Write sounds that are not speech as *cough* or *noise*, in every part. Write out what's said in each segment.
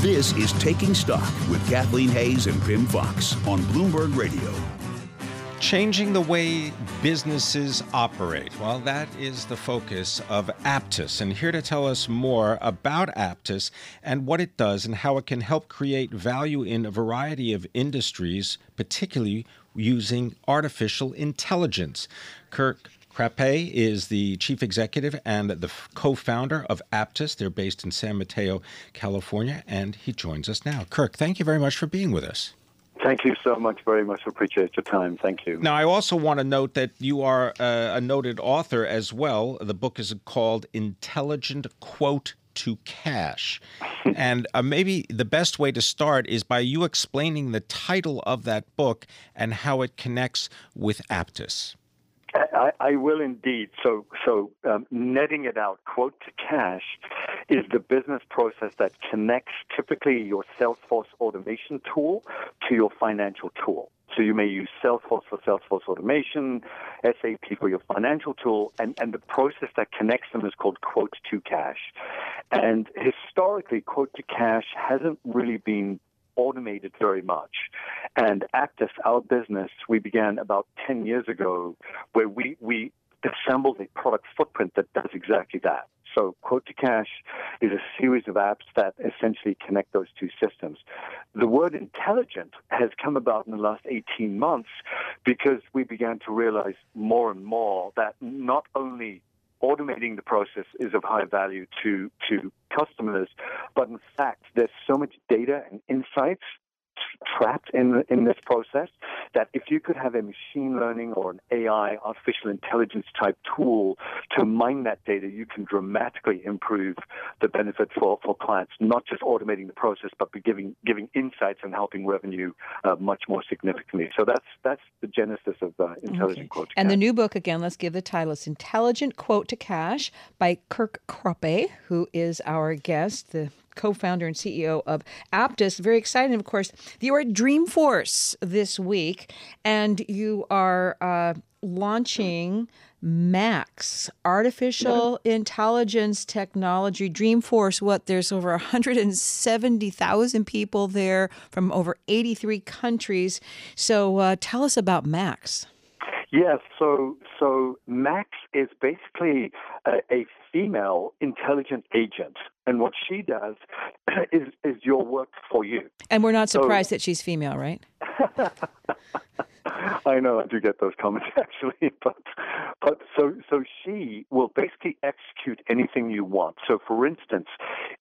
This is Taking Stock with Kathleen Hays and Pimm Fox on Bloomberg Radio. Changing the way businesses operate. Well, that is the focus of Apttus. And here to tell us more about Apttus and what it does and how it can help create value in a variety of industries, particularly using artificial intelligence. Kirk Krappe is the chief executive and the co founder of Apttus. They're based in San Mateo, California, and he joins us now. Kirk, thank you very much for being with us. Thank you so much, very much. Appreciate your time. Thank you. Now, I also want to note that you are uh, a noted author as well. The book is called Intelligent Quote to Cash. *laughs* and uh, maybe the best way to start is by you explaining the title of that book and how it connects with Apttus. I, I will indeed. So, so um, netting it out, quote to cash, is the business process that connects typically your Salesforce automation tool to your financial tool. So you may use Salesforce for Salesforce automation, SAP for your financial tool, and, and the process that connects them is called quote to cash. And historically, quote to cash hasn't really been automated very much. And Apttus, our business, we began about 10 years ago where we, we assembled a product footprint that does exactly that. So Quote to Cash is a series of apps that essentially connect those two systems. The word intelligent has come about in the last 18 months because we began to realize more and more that not only automating the process is of high value to, to customers. But in fact, there's so much data and insights trapped in in this process that if you could have a machine learning or an AI, artificial intelligence type tool to mine that data, you can dramatically improve the benefit for, for clients, not just automating the process, but giving giving insights and helping revenue uh, much more significantly. So that's that's the genesis of uh, Intelligent okay. Quote. and cash. the new book again, let's give the title. It's Intelligent Quote to Cash by Kirk Krappe, who is our guest. The co-founder and CEO of Apttus. Very excited, of course. You are at Dreamforce this week, and you are uh, launching Max, artificial intelligence technology, Dreamforce. What there's over 170,000 people there from over 83 countries. So uh, tell us about Max. Yes, so so Max is basically a, a female intelligent agent, and what she does *clears throat* is is your work for you. And we're not surprised so, that she's female, right? *laughs* I know I do get those comments *laughs* actually, but but so so she will basically execute anything you want. So for instance,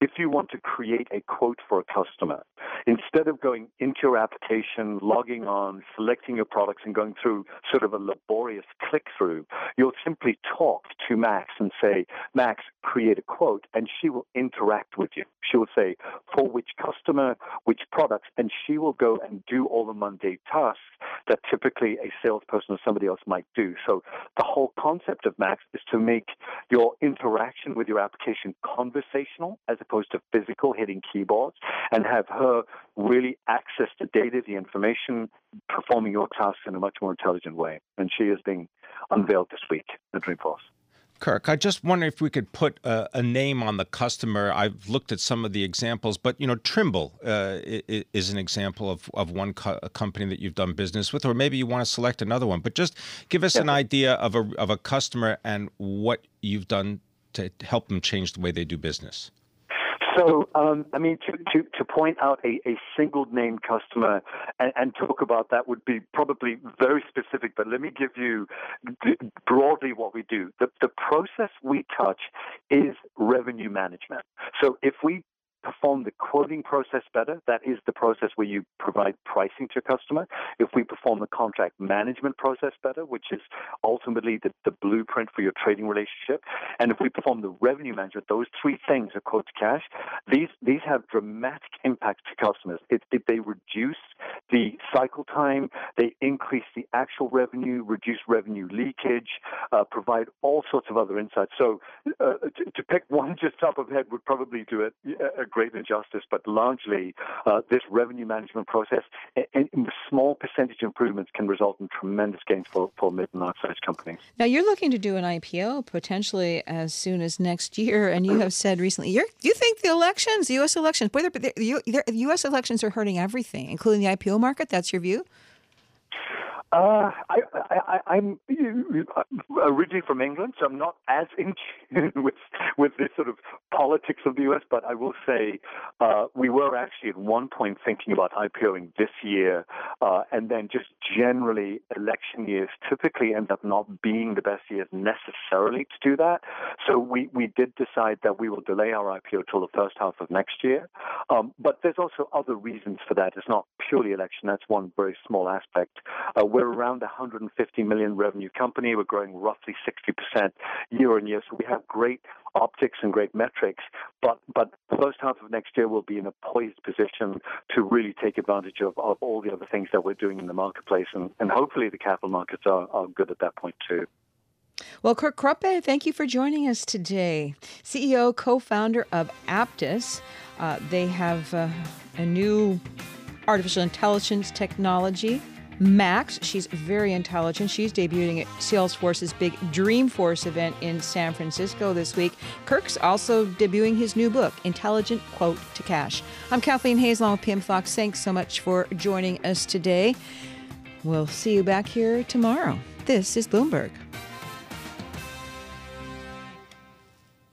if you want to create a quote for a customer, instead of going into your application, logging on, selecting your products, and going through sort of a laborious click through, you'll simply talk to Max and say, Max, create a quote, and she will interact with you. She will say, for which customer, which products, and she will go and do all the mundane tasks that typically a salesperson or somebody else might do. So the whole concept of Max is to make your interaction with your application conversational as opposed to physical, hitting keyboards, and have her really access the data, the information, performing your tasks in a much more intelligent way. And she is being unveiled this week at Dreamforce. Kirk, I just wonder if we could put a, a, name on the customer. I've looked at some of the examples, but you know, Trimble uh, is an example of, of one co- company that you've done business with, or maybe you want to select another one. But just give us yeah. an idea of a of a customer and what you've done to help them change the way they do business. So, um, I mean, to, to, to point out a, a single name customer and, and, talk about that would be probably very specific, but let me give you broadly what we do. The, the process we touch is revenue management. So if we perform the quoting process better, that is the process where you provide pricing to your customer. If we perform the contract management process better, which is ultimately the, the blueprint for your trading relationship, and if we perform the revenue management, those three things are quote to cash. These these have dramatic impact to customers. If, they reduce the cycle time, they increase the actual revenue, reduce revenue leakage, uh, provide all sorts of other insights. So uh, to, to, pick one just top of head would probably do it. A great injustice, but largely uh, this revenue management process small percentage improvements can result in tremendous gains for, for mid and large-sized companies. Now, you're looking to do an IPO potentially as soon as next year, and you have said recently, you you think the elections, the U.S. elections, boy, the U.S. elections are hurting everything, including the IPO market. That's your view? Uh, I, am originally from England, so I'm not as in tune *laughs* with with this sort of politics of the U.S. But I will say uh, we were actually at one point thinking about IPOing this year, uh, and then just generally election years typically end up not being the best years necessarily to do that. So we we did decide that we will delay our IPO till the first half of next year. Um, but there's also other reasons for that. It's not purely election. That's one very small aspect. Uh, we're around a 150 million revenue company. We're growing roughly 60% year on year. So we have great optics and great metrics. But but the first half of next year we'll be in a poised position to really take advantage of, of all the other things that we're doing in the marketplace. And, and hopefully the capital markets are, are good at that point too. Well, Kirk Krappe, thank you for joining us today. CEO, co founder of Apttus. Uh, they have uh, a new artificial intelligence technology Max, she's very intelligent. She's debuting at Salesforce's big Dreamforce event in San Francisco this week. Kirk's also debuting his new book, Intelligent Quote to Cash. I'm Kathleen Hays along with Pimm Fox. Thanks so much for joining us today. We'll see you back here tomorrow. This is Bloomberg.